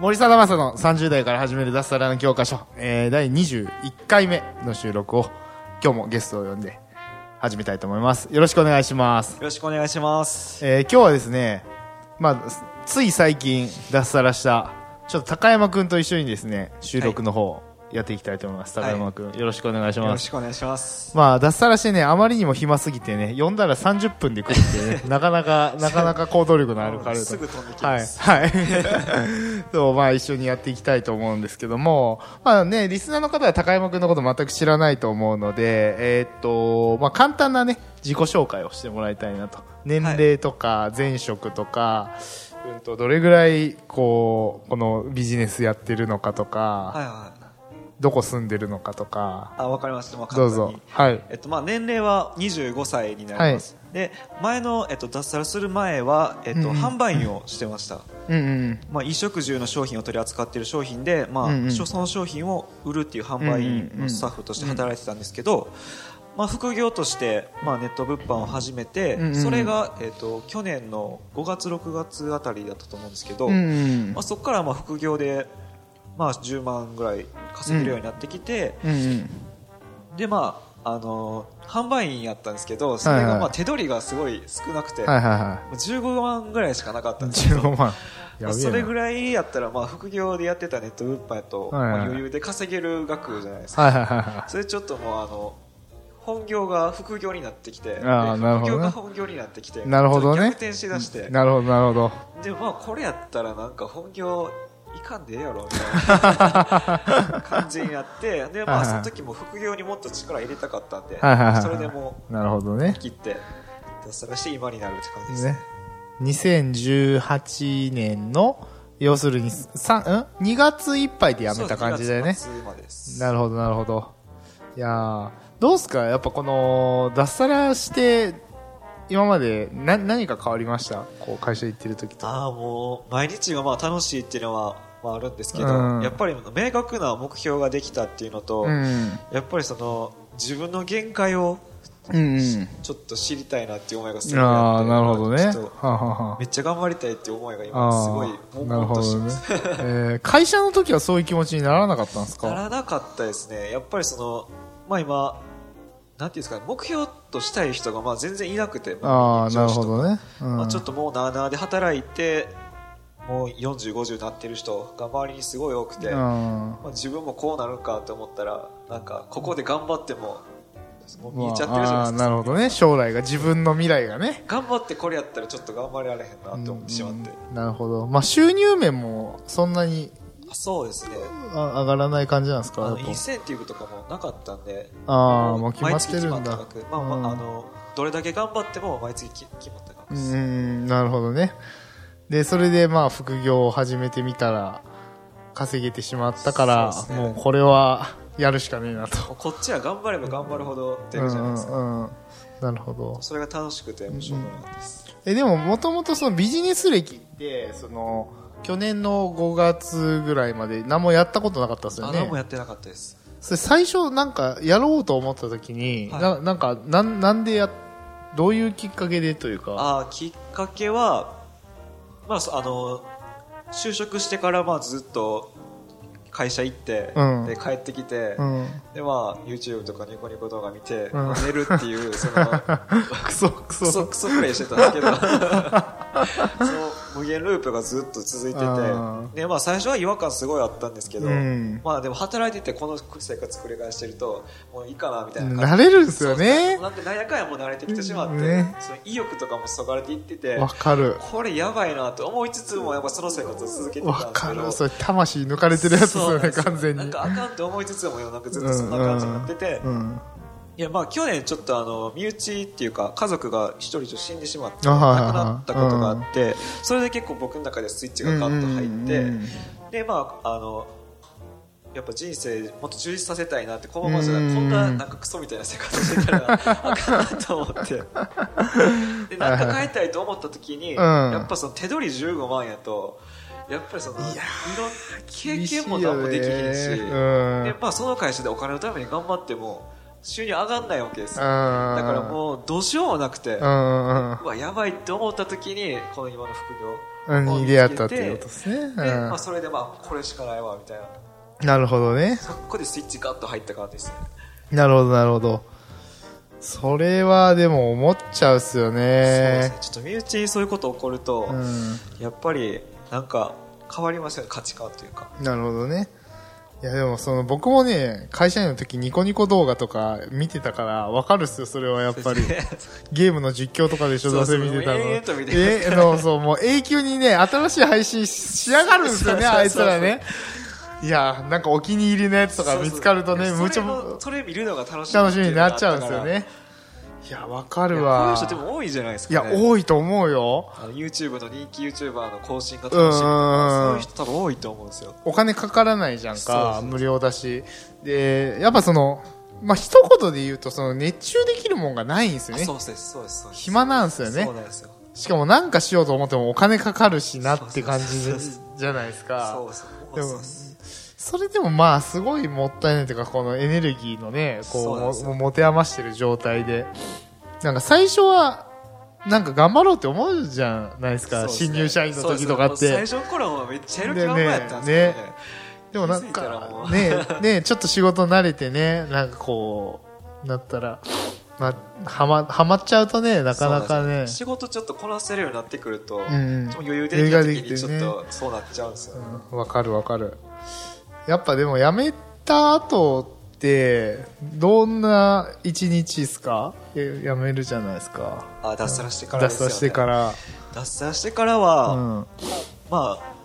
森貞正の30代から始める脱サラの教科書、えー、第21回目の収録を今日もゲストを呼んで始めたいと思います。よろしくお願いします。よろしくお願いします。えー、今日はですね、まあ、つい最近脱サラした、ちょっと高山くんと一緒にですね、収録の方やっていきたいと思います。高山くん、よろしくお願いしよます。ろしくお願いします。まあ、脱サラしてね、あまりにも暇すぎてね、読んだら30分で来るってね、なかなか、なかなか行動力のある彼と。すぐ飛んできはい、ます。はい。そう、まあ一緒にやっていきたいと思うんですけども、まあね、リスナーの方は高山くんのこと全く知らないと思うので、えーっと、まあ簡単なね、自己紹介をしてもらいたいなと。年齢とか、前職とか、うんと、どれぐらい、こう、このビジネスやってるのかとか、はいはい。どこ住んでるのかとか、あ、わかりました。まあ、どうぞ。はい。えっと、まあ、年齢は25歳になります。で、前の、えっと、脱サラする前は、えっと、うんうん販売員をしてました。うんうん。まあ、衣食住の商品を取り扱っている商品で、まあ、うんうんその商品を売るっていう販売員のスタッフとして働いてたんですけど、まあ、副業として、まあ、ネット物販を始めて、うんうんそれが、えっと、去年の5月、6月あたりだったと思うんですけど、うんうんまあ、そこからまあ副業で、まあ、10万ぐらい稼げるようになってきて、うんうん。でまああのー販売員やったんですけどそれがまあ手取りがすごい少なくて、はいはいはもう15万ぐらいしかなかったんい。ですけど15万。まあそれぐらいやったらまあ副業でやってたネット物販やと、はいはいまあ余裕で稼げる額じゃないですか、はいはいはいはそれちょっともうあの本業が副業になってきてであーなるほどね副業が本業になってきてなるほどね逆転しだしてい。なるほどなるほど。でまあこれやったらなんか本業いかんでええやろみたいな 感じになってでまあその時も副業にもっと力入れたかったんではいはいはいはいそれでもなるほどうね。切って脱サラして今になるって感じですねね。2018年の、要するに、三ん ?2 月いっぱいで辞めた感じだよね。そうです2月末までですなるほど、なるほど。いやーどうすか？やっぱこの、脱サラして、今までな何か変わりました？こう会社行ってる時と。ああもう毎日がまあ楽しいっていうのはまああるんですけど、うんやっぱり明確な目標ができたっていうのと、うん。やっぱりその自分の限界をうんうん。ちょっと知りたいなっていう思いがすごいああ、なるほどね。めっちゃ頑張りたいっていう思いが今すごいあーなるほどね悶々としてま。す、えー会社の時はそういう気持ちにならなかったんですなか らなかったですねやっぱりそのまあ今なんていうんですかね目標としたい人がまあ全然いなくてああ、なるほどね。うんまあ、ちょっともうなあなあで働いてもう40、50になってる人が周りにすごい多くて、うん。まあ、自分もこうなるかと思ったらなんかここで頑張ってももう見えちゃってるじゃないですか、なるほどね。将来が、自分の未来がね。頑張ってこれやったらちょっと頑張れられへんなって思ってしまって、うんなるほど。まあ収入面もそんなにあそうですね。あ上がらない感じなんですか？インセンティブとかもなかったんであーももう決まってるんだ。まあまあうん。あのどれだけ頑張っても毎月き決まった額うです、ん、なるほどね。で、それでまあ副業を始めてみたら、稼げてしまったから、そうねもうこれはやるしかねえなと。こっちは頑張れば頑張るほど出るじゃないですか、うんうんうん。なるほど。それが楽しくて面白くなかったです、え、でももともとそのビジネス歴って、その、去年の5月ぐらいまで何もやったことなかったですよあね。何もやってなかったですそれ最初なんかやろうと思った時に、はいななんかなんなんでやどういうきっかけでというかあーきっかけは、まあ、そあの就職してからまあずっと会社行って、うん。で帰ってきて、うん。でまあ YouTube とかニコニコ動画見て、うん。まあ寝るっていうそのクソ クソ。クソクソプレイしてたんですけど。そ の 無限ループがずっと続いてて。で、まあ、最初は違和感すごいあったんですけど、うん。まあ、でも働いててこの生活繰り返してるともういいかなみたいな。慣れるんですよね。なんかなんやかんやもう慣れてきてしまって、ね。その意欲とかもそがれていっててわかる。これやばいなと思いつつもやっぱその生活を続けてたんわですけど。かる。それ魂抜かれてるやつですよね完全に。なんかあかんって思いつつもなんかずっとそんな感じになってて、うんいやまあ去年ちょっとあの身内っていうか家族が一人死んでしまってあ亡くなったことがあってそれで結構僕の中でスイッチがガッと入ってうんでまああのやっぱ人生もっと充実させたいなってこのままじゃうんこんななんかクソみたいな生活してたら あかんなと思って。でなんか帰りたいと思った時にん。やっぱその手取り15万やとやっぱりそのいろん経験も何もできへんし、でまあ、その会社でお金のために頑張っても収入上がんないわけですだからもうどうしようもなくて、うわやばいって思った時にこの今の副業うんに出会ったっていうことですね。まあ、それでまあこれしかないわみたいななるほどね。そこでスイッチガッと入った感じですねなるほど、なるほど。それはでも思っちゃうっすよそうですねね。ちょっと身内にそういうこと起こると、うん。やっぱりなんか変わりますよね価値観というかなるほどね。いやでもその僕もね、会社員の時ニコニコ動画とか見てたからわかるっすよ、それはやっぱり。ゲームの実況とかでしょ、そうそうどうせ見てたの。えのそう、もう永久にね、新しい配信しやがるんですよね、そうそうそうあいつらね。いや、なんかお気に入りのやつとか見つかるとね、そうそうむちゃそれのそれ見るのが楽しい楽しみになっちゃうんですよね。いや、わかたからいやこういうるわ。人でも多いじゃないですいや、か、ね、多いと思うよ。YouTube の人気 YouTuber の更新が楽しみとかそういう人多分多いと思うんですよ。お金かからないじゃんか無料だし。でやっぱそのまあ一言で言うとその熱中できるもんがないんですよね。あそうですそうですそうです。暇なんですよね。そうなんですよ。しかもなんかしようと思ってもお金かかるしなって感じじゃないですか。そうですでもそれでもまあすごいもったいないというかこのエネルギーのねこそううも持て余してる状態で。なんか最初はなんか頑張ろうって思うじゃないですかすね。新入社員の時とかって。最初の頃はめっちゃやる気満々やったんですけどね。でねでもなんかねねちょっと仕事慣れてねなんかこうなったらまあはまはまっちゃうとねなかなかね。仕事ちょっとこなせるようになってくると、んちょっと余裕できた時にちょっとそうなっちゃうんですよ、うん。わかるわかるやっぱでも辞めた後ってどんな一日ですか？え辞めるじゃないですか。あ脱サラしてからね、脱サしてから。脱サラしてからは、うん。まあ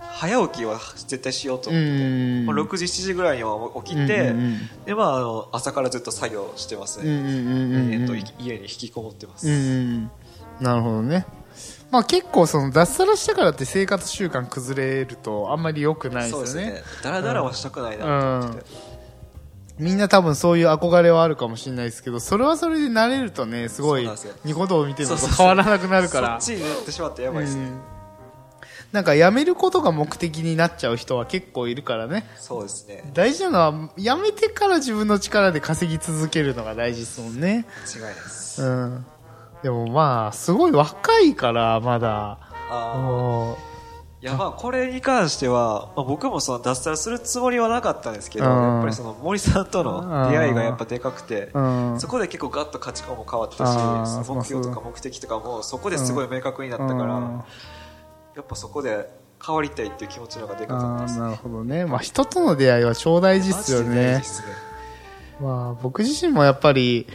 早起きは絶対しようと。う思って、ん。まあ、6時7時ぐらいには起きて、うんうんでまあ、あの朝からずっと作業してますね、うんうんうんうんえっとい家に引きこもってます、うんうん。なるほどねまあ結構その脱サラしてからって生活習慣崩れるとあんまり良くないですよね。そうですね。だらだらはしたくないなってて、みんな多分そういう憧れはあるかもしれないですけどそれはそれで慣れるとねすごいニコ動を見てるのと変わらなくなるから。そっちになってしまってやばいですね、うん。なんか辞めることが目的になっちゃう人は結構いるからね。そうですね。大事なのは辞めてから自分の力で稼ぎ続けるのが大事ですもんね。違いです。うんでもまあすごい若いからまだ。あいやまあこれに関しては、まあ、僕もその脱サラするつもりはなかったんですけど、うん。やっぱりその森さんとの出会いがやっぱでかくて、そこで結構ガッと価値観も変わったし目標とかま目的とかもそこですごい明確になったから、うんやっぱそこで変わりたいっていう気持ちの方がでかかったですあーなるほどね、まあ、人との出会いは超大事っすよね。ね。まあ、僕自身もやっぱり、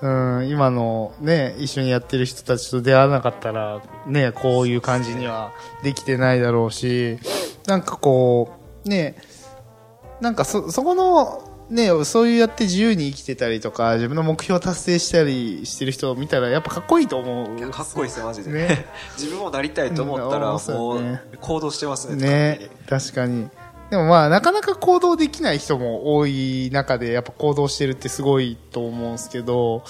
うん、今のね、一緒にやってる人たちと出会わなかったら、ね、こういう感じにはできてないだろうし、なんかこう、ね、なんかそ、そこの、ね、そういうやって自由に生きてたりとか、自分の目標を達成したりしてる人を見たら、やっぱかっこいいと思う。かっこいいですよマジで、ね 自分もなりたいと思ったらもうね行動してますねね、確かに。でもまあ、なかなか行動できない人も多い中で、やっぱ行動してるってすごいと思うんですけど、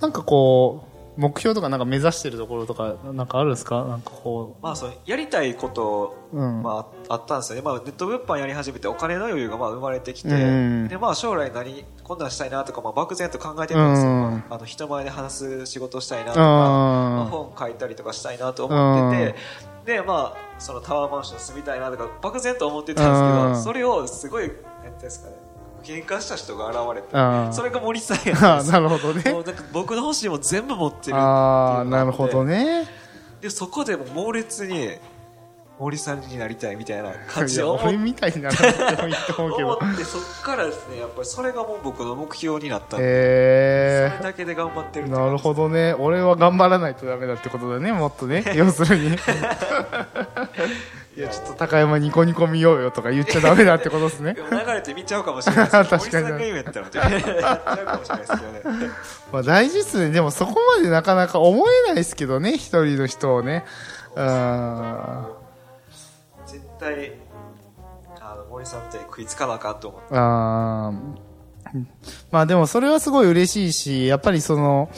なんかこう、目標とかなんか目指してるところとか、なんかあるんですか？なんかこまあ、そのやりたいこと、うん。まあ、あったんですよ。ね、まあ、ネット物販やり始めてお金の余裕がまあ生まれてきて、うん。でまあ、将来何こんなんしたいなとか、まあ、漠然と考えてたんですよ、うん。まああの人前で話す仕事したいなとう、か、まああ本書いたりとかしたいなと思ってて、でまあ、そのタワーマンション住みたいなとか漠然と思ってたんですけど、うんそれをすごいなんていうんですかね喧嘩した人が現れて、うんそれが森さんやったんあです なるほどもね。僕の欲しいもん全部持ってるっていうのがああ、なるほどね。でそこでもう猛烈に森さんになりたいみたいな感じで思っ俺みたいにならなくてもいいと思うけど。思ってそっからですねやっぱりそれがもう僕の目標になったんで、へそれだけで頑張ってるえなるほどね。俺は頑張らないとダメだってことだねもっとね。要するに。いやちょっと高山ニコニコ見ようよとか言っちゃダメだってことですね。流れて見ちゃうかもしれないですけど 確かに。森やったらみたいなやっちゃうかもしれないですけどね。まあ大事っすね。でもそこまでなかなか思えないですけどね一人の人をね。うん絶対あの森さんみたいに食いつかなあかんと思って。あー。まあでもそれはすごい嬉しいし、やっぱりその、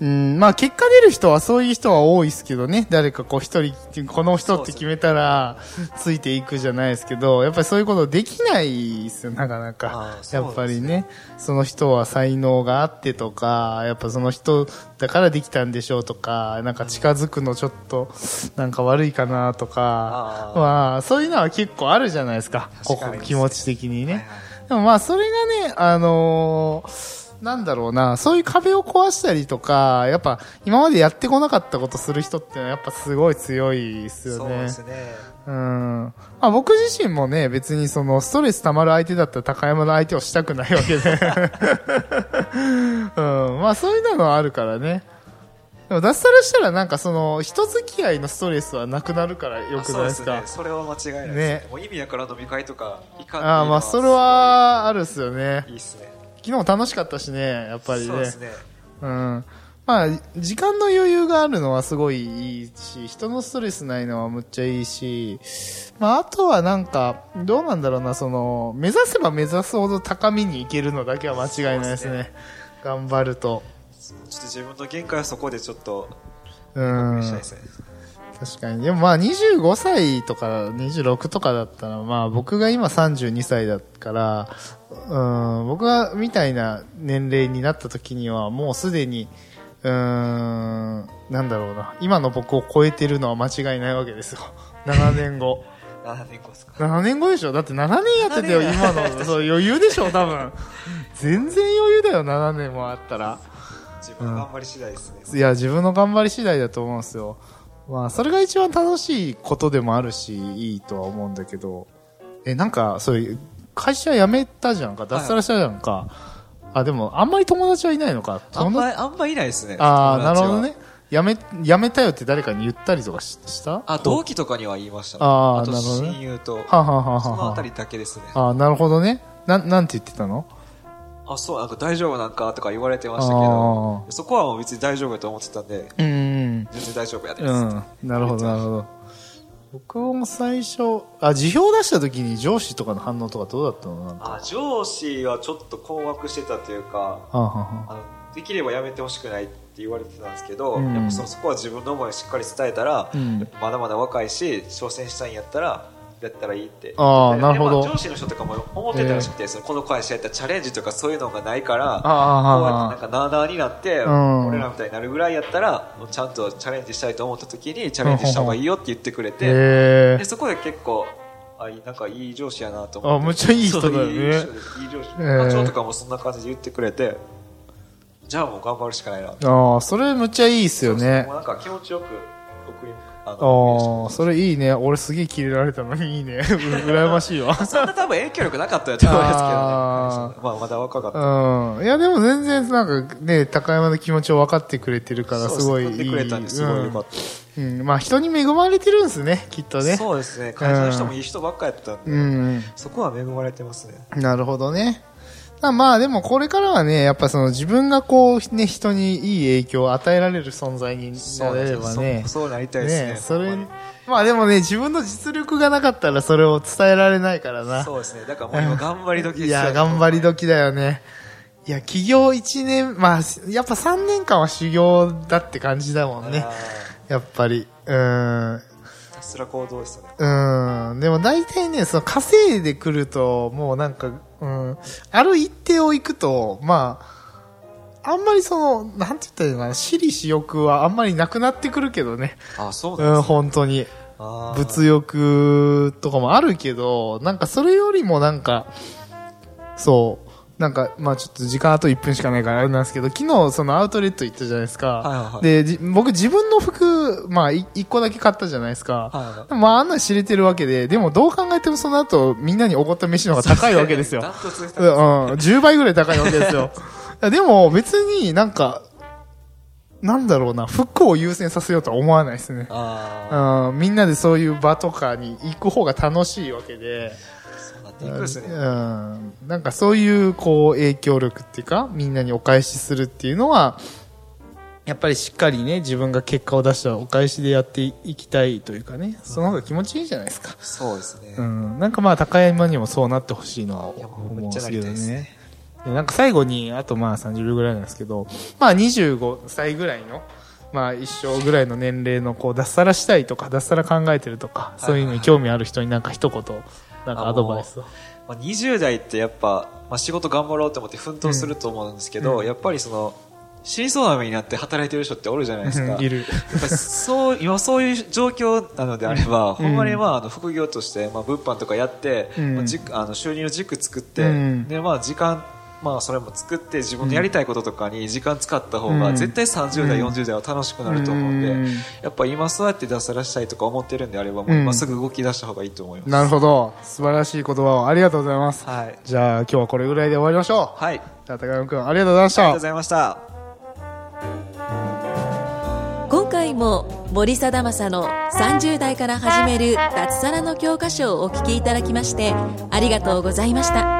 うん、まあ結果出る人はそういう人は多いですけどね。誰かこう一人、この人って決めたらついていくじゃないですけど、やっぱりそういうことできないですよ、なかなあかやっぱりね、その人は才能があってとか、やっぱその人だからできたんでしょうとか、なんか近づくのちょっとなんか悪いかなとか、まあそういうのは結構あるじゃないですか。かにこ気持ち的にね。でもまあそれがね、あのーなんだろうな、そういう壁を壊したりとか、やっぱ今までやってこなかったことする人ってのはやっぱすごい強いですよね。そうですねうん。まあ僕自身もね、別にそのストレス溜まる相手だったら高山の相手をしたくないわけで。うん。まあそういうのはあるからね。でも脱サラしたらなんかその人付き合いのストレスはなくなるからよくないですか？あそうねそれは間違いないですねもう意味やから飲み会とか行かんああ、まあそれはあるっすよね。いいっすね昨日も楽しかったしね、やっぱりね。そうですねうん。まあ、時間の余裕があるのはすごいいいし、人のストレスないのはむっちゃいいし、まあ、あとはなんか、どうなんだろうな、その、目指せば目指すほど高みに行けるのだけは間違いないですね。す頑張ると。ちょっと自分の限界はそこでちょっとうん。したいですね確かに。でもまあ25歳とか26とかだったら、まあ僕が今32歳だから、うん、僕がみたいな年齢になった時にはもうすでに、うーん、なんだろうな。今の僕を超えてるのは間違いないわけですよ。7年後。7年後ですか？7年後でしょ？だって7年やっててよ、7年今の。そう余裕でしょ多分。全然余裕だよ、7年もあったら。自分の頑張り次第ですね、いや、自分の頑張り次第だと思うんですよ。まあ、それが一番楽しいことでもあるし、いいとは思うんだけど、え、なんか、そういう、会社辞めたじゃんか、脱サラしたじゃんか。あ、でも、あんまり友達はいないのか。あんまあんまいないですねあーなるほどね。辞め、辞めたよって誰かに言ったりとかしした？あ同期とかには言いました。ねあーとなるほどね。親友とはあはあはあは。あそのあたりだけですね。あーなるほどね。なん、なんて言ってたの？あそうなんか大丈夫なんかとか言われてましたけあどそこはもう別に大丈夫だと思ってたんでうんうん。全然大丈夫やってうん。なるほど、なるほど。僕も最初、あ、辞表出した時に上司とかの反応とかどうだったの？なんか。あ上司はちょっと困惑してたというかはあのできればやめてほしくないって言われてたんですけど、うんやっぱそそこは自分の思いをしっかり伝えたら、うんまだまだ若いし挑戦したいんやったらやったらいいって。あーでなるほど。上司の人とかも思ってたらしくて、そのこの会社やったらチャレンジとかそういうのがないからああこうやあってなんかなあなあになって、ん。俺らみたいになるぐらいやったらもうちゃんとチャレンジしたいと思った時にチャレンジした方がいいよって言ってくれて、へでそこで結構あなんかいい上司やなと思って。あむっちゃいい人だよね。そういい上司、えー。課長とかもそんな感じで言ってくれてじゃあもう頑張るしかないな。え。ああ、それむっちゃいいっすよね。もう。なんか気持ちよく送りあああ、それいいね。俺すげえキレられたのにいいね。う羨ましいわ。そんな多分影響力なかったやと思いますけどねあまあまだ若かったうん。いや、でも全然なんかね、高山の気持ちを分かってくれてるから、すごいいい。そうかった、うん。うん。まあ人に恵まれてるんですね、きっとね。そうですね会社の人もいい人ばっかやったんで、うん。そこは恵まれてますねなるほどね。まあでもこれからはね、やっぱその自分がこうね、人にいい影響を与えられる存在になれればね。そうそうなりたいですねねそれまあでもね、自分の実力がなかったらそれを伝えられないからな。そうですねだからもう今頑張り時ですよいや、頑張り時だよね。いや、起業1年、まあ、やっぱ3年間は修行だって感じだもんね。あやっぱり。うーん。ーひたすら行動ですよねうん。でも大体ね、その稼いでくると、もうなんか、うん。ある一定を行くと、まあ、あんまりその、なんて言ったらいいのかな、私利私欲はあんまりなくなってくるけどね。あそううん、本当に。物欲とかもあるけど、なんかそれよりもなんか、そう、なんか、まあちょっと時間あと1分しかないからあれなんですけど、昨日そのアウトレット行ったじゃないですか。はいはいはいで、じ僕自分の服つ、まあ、い一個だけ買ったじゃないですか。はまあ、あんなの知れてるわけで、でもどう考えてもその後、みんなにおごった飯の方が高いわけですよ うん、うん10倍ぐらい高いわけですよ。でも、別になんか、なんだろうな、服を優先させようとは思わないですね。あうん、みんなでそういう場とかに行く方が楽しいわけで、いくんですね。うん、なんかそういうこう影響力っていうかみんなにお返しするっていうのはやっぱりしっかりね自分が結果を出したお返しでやっていきたいというかねその方が気持ちいいじゃないですか、そうですね。うん、なんかまあ高山にもそうなってほしいのは思うんですけどねねでなんか最後にあとまあ30秒ぐらいなんですけどまあ25歳ぐらいのまあ一生ぐらいの年齢のこう脱サラしたいとか脱サラ考えてるとかそういうのに興味ある人になんか一言なんかアドバイスを。まあ、20代ってやっぱ、まあ、仕事頑張ろうと思って奮闘すると思うんですけど、うん。やっぱりその、死にそうな目になって働いてる人っておるじゃないですか。いる。そう、今そういう状況なのであれば、ほんまにまあ、あの、副業として、まあ、物販とかやって、うん。まあ、軸あの収入の軸作って、うん。で、まあ、時間、まあ、それも作って、自分のやりたいこととかに時間使った方が、うん。絶対30代、うん。40代は楽しくなると思うんで、うん。やっぱ今そうやって脱サラしたいとか思ってるんであれば、もう今すぐ動き出した方がいいと思います。なるほど。素晴らしい言葉をありがとうございます。はい。じゃあ今日はこれぐらいで終わりましょう。はい。ありじゃあ高山君ありがとうございました。がとうございました。今回も森貞正の30代から始める脱サラの教科書をお聞きいただきましてありがとうございました